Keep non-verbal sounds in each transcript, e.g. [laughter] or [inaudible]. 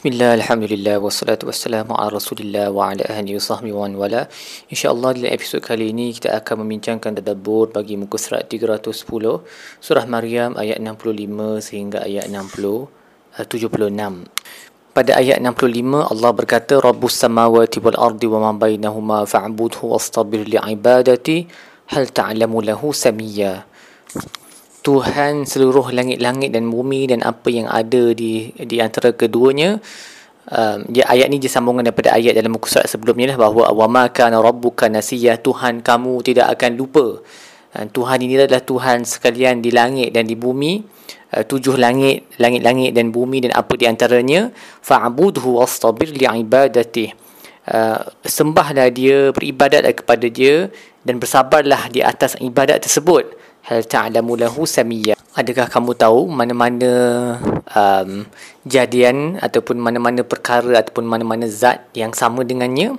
Bismillah, Alhamdulillah, wassalatu wassalamu ala rasulillah wa ala ahli wa sahbihi wa wala. InsyaAllah dalam episod kali ini kita akan membincangkan tadabbur bagi muka surat 310 Surah Maryam ayat 65 sehingga ayat 60, 76 Pada ayat 65 Allah berkata Rabbus samawati wal ardi wa ma bainahuma fa'budhu wastabir li'ibadati hal ta'lamu lahu samiyya Tuhan seluruh langit-langit dan bumi dan apa yang ada di di antara keduanya um, dia ayat ni dia sambungan daripada ayat dalam muka surat sebelumnya lah bahawa wa ma kana rabbuka nasiya Tuhan kamu tidak akan lupa. Dan Tuhan ini adalah Tuhan sekalian di langit dan di bumi. Uh, tujuh langit langit-langit dan bumi dan apa di antaranya. Fa'budhu wastabir li'ibadatihi uh, sembahlah dia beribadatlah kepada dia dan bersabarlah di atas ibadat tersebut hal ta'lamu lahu samiyya adakah kamu tahu mana-mana um, jadian ataupun mana-mana perkara ataupun mana-mana zat yang sama dengannya?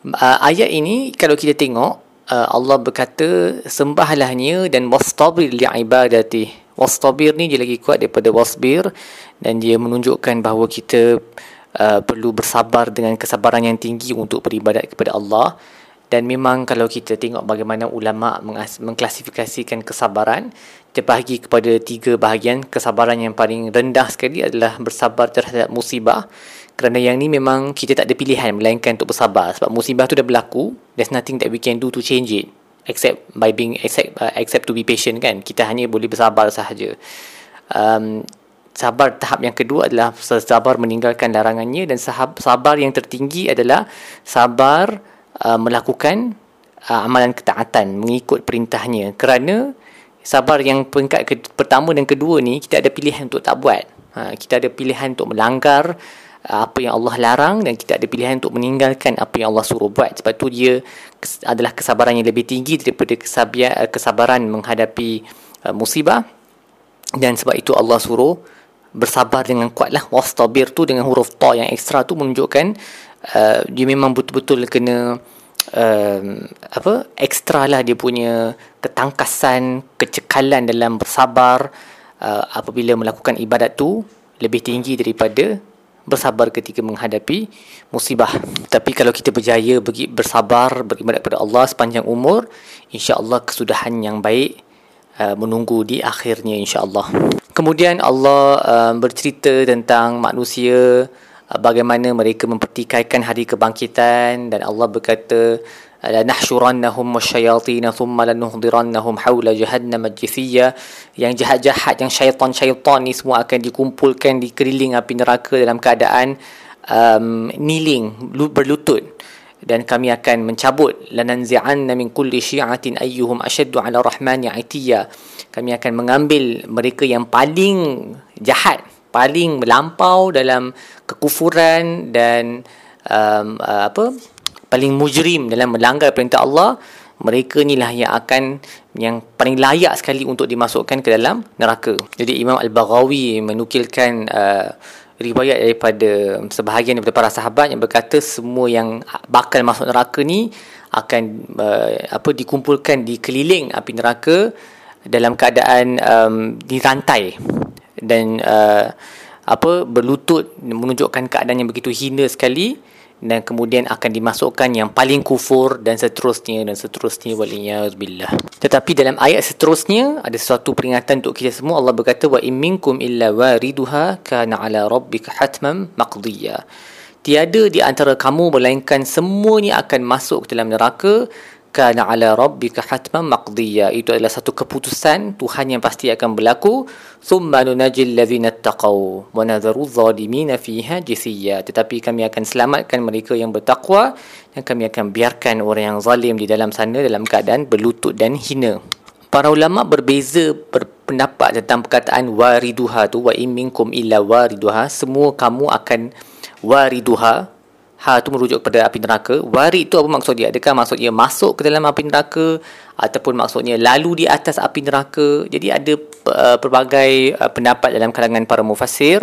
Uh, ayat ini kalau kita tengok uh, Allah berkata sembahlahnya dan wastabir li'ibadati. Wastabir ni dia lagi kuat daripada wasbir dan dia menunjukkan bahawa kita uh, perlu bersabar dengan kesabaran yang tinggi untuk beribadat kepada Allah dan memang kalau kita tengok bagaimana ulama mengklasifikasikan kesabaran terbahagi kepada tiga bahagian. Kesabaran yang paling rendah sekali adalah bersabar terhadap musibah. Kerana yang ni memang kita tak ada pilihan melainkan untuk bersabar. Sebab musibah tu dah berlaku there's nothing that we can do to change it. Except by being except, uh, except to be patient kan. Kita hanya boleh bersabar sahaja. Um, sabar tahap yang kedua adalah sabar meninggalkan larangannya. Dan sabar yang tertinggi adalah sabar uh, melakukan uh, amalan ketaatan mengikut perintahnya. Kerana sabar yang peringkat ke, pertama dan kedua ni kita ada pilihan untuk tak buat. Ha, kita ada pilihan untuk melanggar uh, apa yang Allah larang dan kita ada pilihan untuk meninggalkan apa yang Allah suruh buat. Sebab tu dia adalah kesabaran yang lebih tinggi daripada uh, kesabaran menghadapi uh, musibah. Dan sebab itu Allah suruh bersabar dengan kuat lah wastabir tu dengan huruf ta yang ekstra tu menunjukkan uh, dia memang betul-betul kena uh, apa ekstra lah dia punya ketangkasan kecekalan dalam bersabar uh, apabila melakukan ibadat tu lebih tinggi daripada bersabar ketika menghadapi musibah. Tapi kalau kita berjaya bagi bersabar beribadat kepada Allah sepanjang umur insya-Allah kesudahan yang baik uh, menunggu di akhirnya insya-Allah. Kemudian Allah uh, bercerita tentang manusia bagaimana mereka mempertikaikan hari kebangkitan dan Allah berkata la nahshurannahum wasyayatin thumma lanuhdirannahum hawla jahannam jithiyya. Yang jahat-jahat yang syaitan-syaitan ni semua akan dikumpulkan di keliling api neraka dalam keadaan um, kneeling berlutut. Dan kami akan mencabut lananzi'anna min kulli syi'atin ayyuhum ashaddu 'ala rahmani 'itiyya kami akan mengambil mereka yang paling jahat paling melampau dalam kekufuran dan um, uh, apa paling mujrim dalam melanggar perintah Allah mereka inilah yang akan yang paling layak sekali untuk dimasukkan ke dalam neraka. Jadi Imam Al-Baghawi menukilkan uh, riwayat daripada sebahagian daripada para sahabat yang berkata semua yang bakal masuk neraka ni akan uh, apa dikumpulkan di keliling api neraka dalam keadaan um, dirantai dan uh, apa berlutut menunjukkan keadaan yang begitu hina sekali dan kemudian akan dimasukkan yang paling kufur dan seterusnya dan seterusnya. Waliyazbillah tetapi dalam ayat seterusnya ada sesuatu peringatan untuk kita semua. Allah berkata wa in minkum illa wariduha kana ala rabbika hatman maqdiya. Tiada di antara kamu melainkan semuanya akan masuk ke dalam neraka kana ala rabbika hatman maqdiya. Itu adalah satu keputusan Tuhan yang pasti akan berlaku. Thumma nunajil ladzina taqaw wa nadharu adh-dhalimin fiha jithiya. Tetapi kami akan selamatkan mereka yang bertakwa dan kami akan biarkan orang yang zalim di dalam sana dalam keadaan berlutut dan hina. Para ulama berbeza berpendapat tentang perkataan wariduha tu wa in illa wariduha semua kamu akan wariduha Ha tu merujuk kepada api neraka. Warid tu apa maksud dia? Adakah maksudnya masuk ke dalam api neraka ataupun maksudnya lalu di atas api neraka? Jadi ada uh, pelbagai uh, pendapat dalam kalangan para mufassir.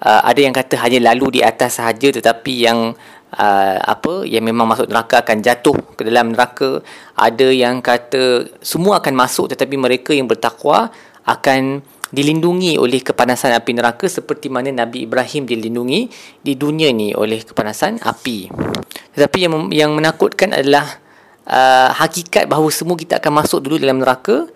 Uh, ada yang kata hanya lalu di atas sahaja tetapi yang uh, apa yang memang masuk neraka akan jatuh ke dalam neraka. Ada yang kata semua akan masuk tetapi mereka yang bertakwa akan dilindungi oleh kepanasan api neraka seperti mana Nabi Ibrahim dilindungi di dunia ni oleh kepanasan api. Tetapi yang yang menakutkan adalah uh, hakikat bahawa semua kita akan masuk dulu dalam neraka.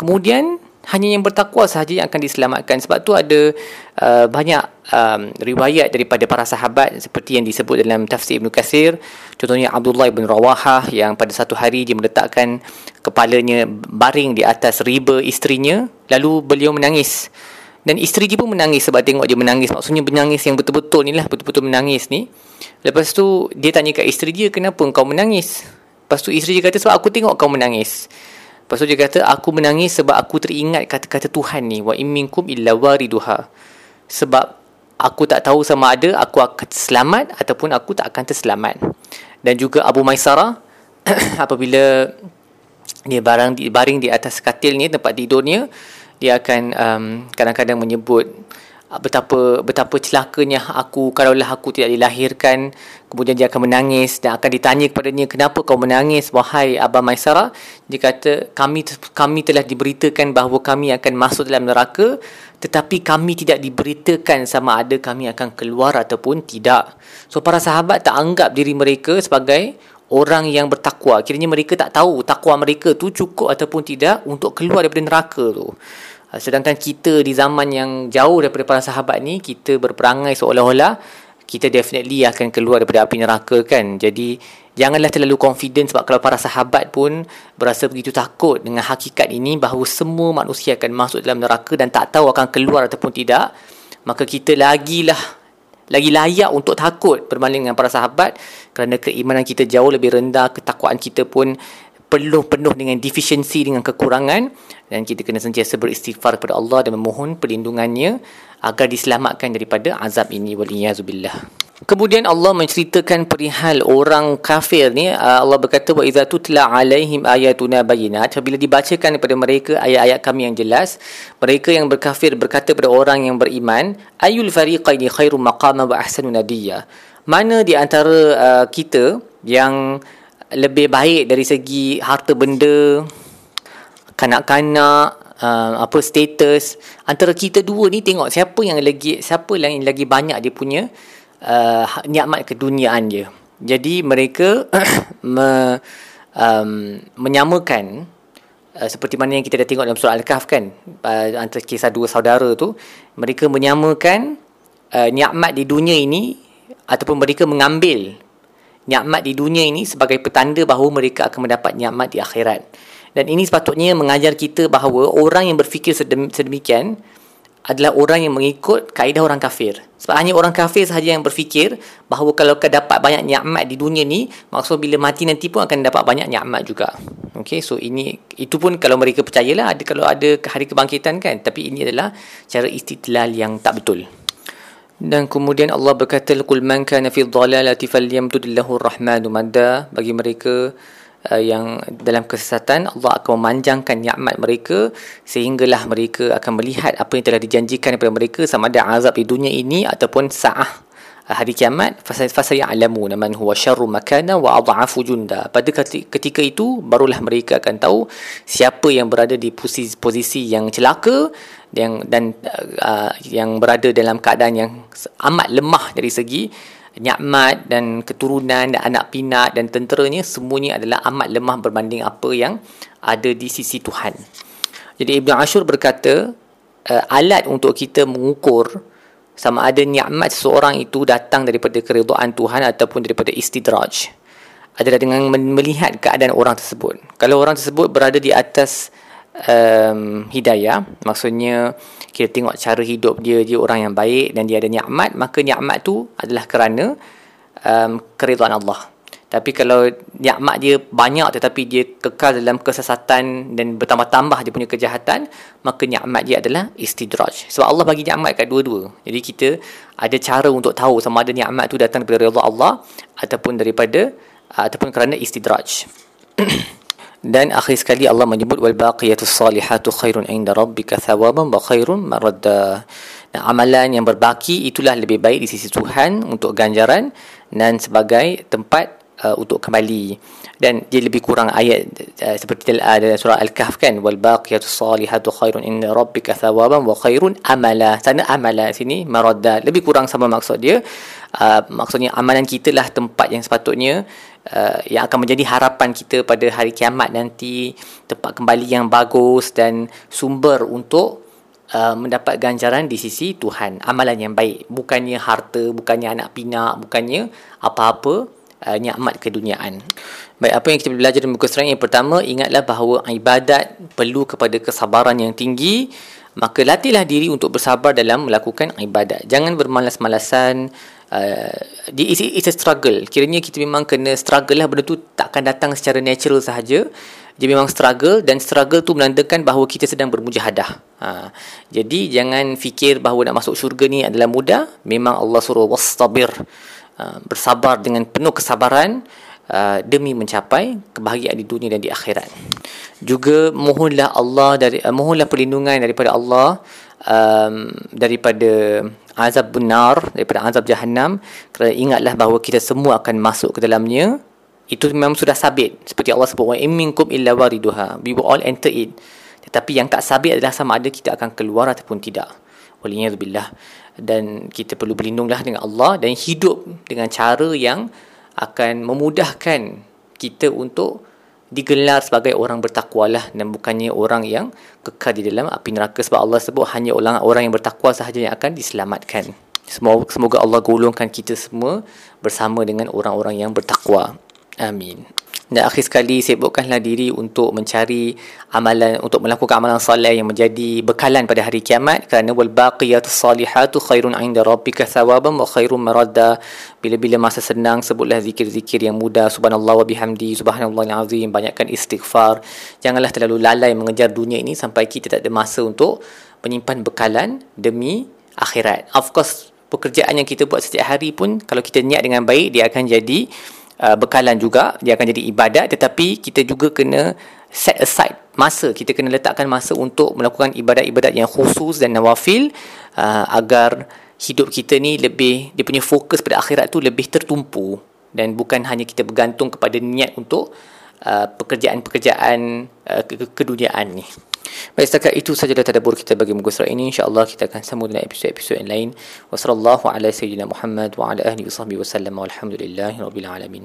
Kemudian hanya yang bertakwa sahaja yang akan diselamatkan. Sebab tu ada uh, banyak um, riwayat daripada para sahabat seperti yang disebut dalam tafsir Ibn Qasir contohnya Abdullah ibn Rawahah yang pada satu hari dia meletakkan kepalanya baring di atas riba isterinya lalu beliau menangis. Dan isteri dia pun menangis sebab tengok dia menangis. Maksudnya menangis yang betul-betul ni lah betul-betul menangis ni. Lepas tu dia tanya kat isteri dia kenapa kau menangis? Lepas tu isteri dia kata sebab aku tengok kau menangis Lepas tu dia kata aku menangis sebab aku teringat kata-kata Tuhan ni wa imminkum illa wariduha. Sebab aku tak tahu sama ada aku akan selamat ataupun aku tak akan terselamat. Dan juga Abu Maisara [clears throat] apabila dia barang di baring di atas katil ni tempat tidurnya dia akan um, kadang-kadang menyebut betapa betapa celakanya aku kalaulah aku tidak dilahirkan kemudian dia akan menangis dan akan ditanya kepadanya kenapa kau menangis wahai Abah Maisara? Dia kata kami kami telah diberitakan bahawa kami akan masuk dalam neraka tetapi kami tidak diberitakan sama ada kami akan keluar ataupun tidak. So para sahabat tak anggap diri mereka sebagai orang yang bertakwa. Kiranya mereka tak tahu takwa mereka tu cukup ataupun tidak untuk keluar daripada neraka tu sedangkan kita di zaman yang jauh daripada para sahabat ni kita berperangai seolah-olah kita definitely akan keluar daripada api neraka kan? Jadi janganlah terlalu confident sebab kalau para sahabat pun berasa begitu takut dengan hakikat ini bahawa semua manusia akan masuk dalam neraka dan tak tahu akan keluar ataupun tidak maka kita lagilah lagi layak untuk takut berbanding dengan para sahabat kerana keimanan kita jauh lebih rendah ketakwaan kita pun penuh-penuh dengan deficiency dengan kekurangan. Dan kita kena sentiasa beristighfar kepada Allah dan memohon perlindungannya agar diselamatkan daripada azab ini. Waliyazubillah. Kemudian Allah menceritakan perihal orang kafir ni. Uh, Allah berkata wa idza tutla alaihim ayatuna bayyinat. Apabila dibacakan kepada mereka ayat-ayat kami yang jelas mereka yang berkafir berkata kepada orang yang beriman ayul fariqaini khairum maqama wa ahsanu nadiya mana di antara uh, kita yang lebih baik dari segi harta benda kanak-kanak uh, apa status. Antara kita dua ni tengok siapa yang lagi siapa yang lagi banyak dia punya uh, nikmat keduniaan dia. Jadi mereka [coughs] me, um, menyamakan uh, seperti mana yang kita dah tengok dalam surah al-kahf kan uh, antara kisah dua saudara tu mereka menyamakan uh, nikmat di dunia ini ataupun mereka mengambil nikmat di dunia ini sebagai petanda bahawa mereka akan mendapat nikmat di akhirat. Dan ini sepatutnya mengajar kita bahawa orang yang berfikir sedemikian adalah orang yang mengikut kaedah orang kafir. Sebab hanya orang kafir sahaja yang berfikir bahawa kalau kau dapat banyak nikmat di dunia ni, maksud bila mati nanti pun akan dapat banyak nikmat juga. Okay, so ini itu pun kalau mereka percayalah ada kalau ada hari kebangkitan kan. Tapi ini adalah cara istidlal yang tak betul. Dan kemudian Allah berkata Qul man kana fi dhalalati falyamdud lahu ar-rahmanu madda. Bagi mereka uh, yang dalam kesesatan Allah akan memanjangkan nikmat mereka sehinggalah mereka akan melihat apa yang telah dijanjikan kepada mereka sama ada azab di dunia ini ataupun saah hari kiamat fasayalamu man huwa syarru makana wa adhafu junda pada ketika itu barulah mereka akan tahu siapa yang berada di posisi posisi yang celaka yang dan uh, yang berada dalam keadaan yang amat lemah dari segi nikmat dan keturunan dan anak pinak dan tenteranya semuanya adalah amat lemah berbanding apa yang ada di sisi Tuhan. Jadi Ibn Ashur berkata uh, alat untuk kita mengukur sama ada nikmat seseorang itu datang daripada keridhaan Tuhan ataupun daripada istidraj adalah dengan melihat keadaan orang tersebut. Kalau orang tersebut berada di atas um, hidayah, maksudnya kita tengok cara hidup dia, dia orang yang baik dan dia ada nikmat, maka nikmat tu adalah kerana um, keridhaan Allah. Tapi kalau nikmat dia banyak tetapi dia kekal dalam kesesatan dan bertambah-tambah dia punya kejahatan, maka nikmat dia adalah istidraj. Sebab Allah bagi nikmat kat dua-dua. Jadi kita ada cara untuk tahu sama ada nikmat tu datang daripada redha Allah ataupun daripada ataupun kerana istidraj. [clears throat] dan akhir sekali Allah menyebut wal baqiyatus salihatu khairun inda rabbika thawaban wa khairun maradda. Dan amalan yang berbaki itulah lebih baik di sisi Tuhan untuk ganjaran dan sebagai tempat uh, untuk kembali. Dan dia lebih kurang ayat uh, seperti dalam uh, surah al-kahf kan wal baqiyatus salihatu khairun inda rabbika thawaban wa khairun amala. Sana amala sini maradda. Lebih kurang sama maksud dia. Uh, maksudnya amalan kita lah tempat yang sepatutnya uh, yang akan menjadi harapan kita pada hari kiamat nanti. Tempat kembali yang bagus dan sumber untuk uh, mendapat ganjaran di sisi Tuhan. Amalan yang baik. Bukannya harta bukannya anak pinak bukannya apa-apa uh, nikmat keduniaan baik apa yang kita belajar dalam buku surat yang pertama ingatlah bahawa ibadat perlu kepada kesabaran yang tinggi maka latihlah diri untuk bersabar dalam melakukan ibadat jangan bermalas-malasan uh, it's, it's a struggle kiranya kita memang kena struggle lah benda tu takkan datang secara natural sahaja dia memang struggle dan struggle tu menandakan bahawa kita sedang bermujahadah. Ha. Jadi jangan fikir bahawa nak masuk syurga ni adalah mudah. Memang Allah suruh wastabir. Ha. Bersabar dengan penuh kesabaran uh, demi mencapai kebahagiaan di dunia dan di akhirat. Juga mohonlah Allah dari uh, mohonlah perlindungan daripada Allah um, daripada azab benar daripada azab jahannam kerana ingatlah bahawa kita semua akan masuk ke dalamnya itu memang sudah sabit seperti Allah sebut wa in minkum illa wariduha we will all enter it tetapi yang tak sabit adalah sama ada kita akan keluar ataupun tidak waliyadzubillah dan kita perlu berlindunglah dengan Allah dan hidup dengan cara yang akan memudahkan kita untuk digelar sebagai orang bertakwa lah dan bukannya orang yang kekal di dalam api neraka. Sebab Allah sebut hanya orang orang yang bertakwa sahaja yang akan diselamatkan. Semoga, semoga Allah golongkan kita semua bersama dengan orang-orang yang bertakwa. Amin. Dan akhir sekali sibukkanlah diri untuk mencari amalan untuk melakukan amalan soleh yang menjadi bekalan pada hari kiamat. Kerana wal baqiyatus salihatu khairun 'inda rabbika thawaban wa khairun maradda. Bila-bila masa senang sebutlah zikir-zikir yang mudah. Subhanallah wa bihamdi subhanallahil azim. Banyakkan istighfar. Janganlah terlalu lalai mengejar dunia ini sampai kita tak ada masa untuk menyimpan bekalan demi akhirat. Of course pekerjaan yang kita buat setiap hari pun kalau kita niat dengan baik dia akan jadi uh, bekalan juga dia akan jadi ibadat tetapi kita juga kena set aside masa. Kita kena letakkan masa untuk melakukan ibadat-ibadat yang khusus dan nawafil uh, agar hidup kita ni lebih dia punya fokus pada akhirat tu lebih tertumpu dan bukan hanya kita bergantung kepada niat untuk uh, pekerjaan-pekerjaan uh, keduniaan ni. Baik setakat itu sajalah tadabbur kita bagi muka surat ini. Insyaallah kita akan sambung dengan episod-episod yang lain. Wa sallallahu ala sayyidina Muhammad wa ala alihi wa sahbihi wasallam alamin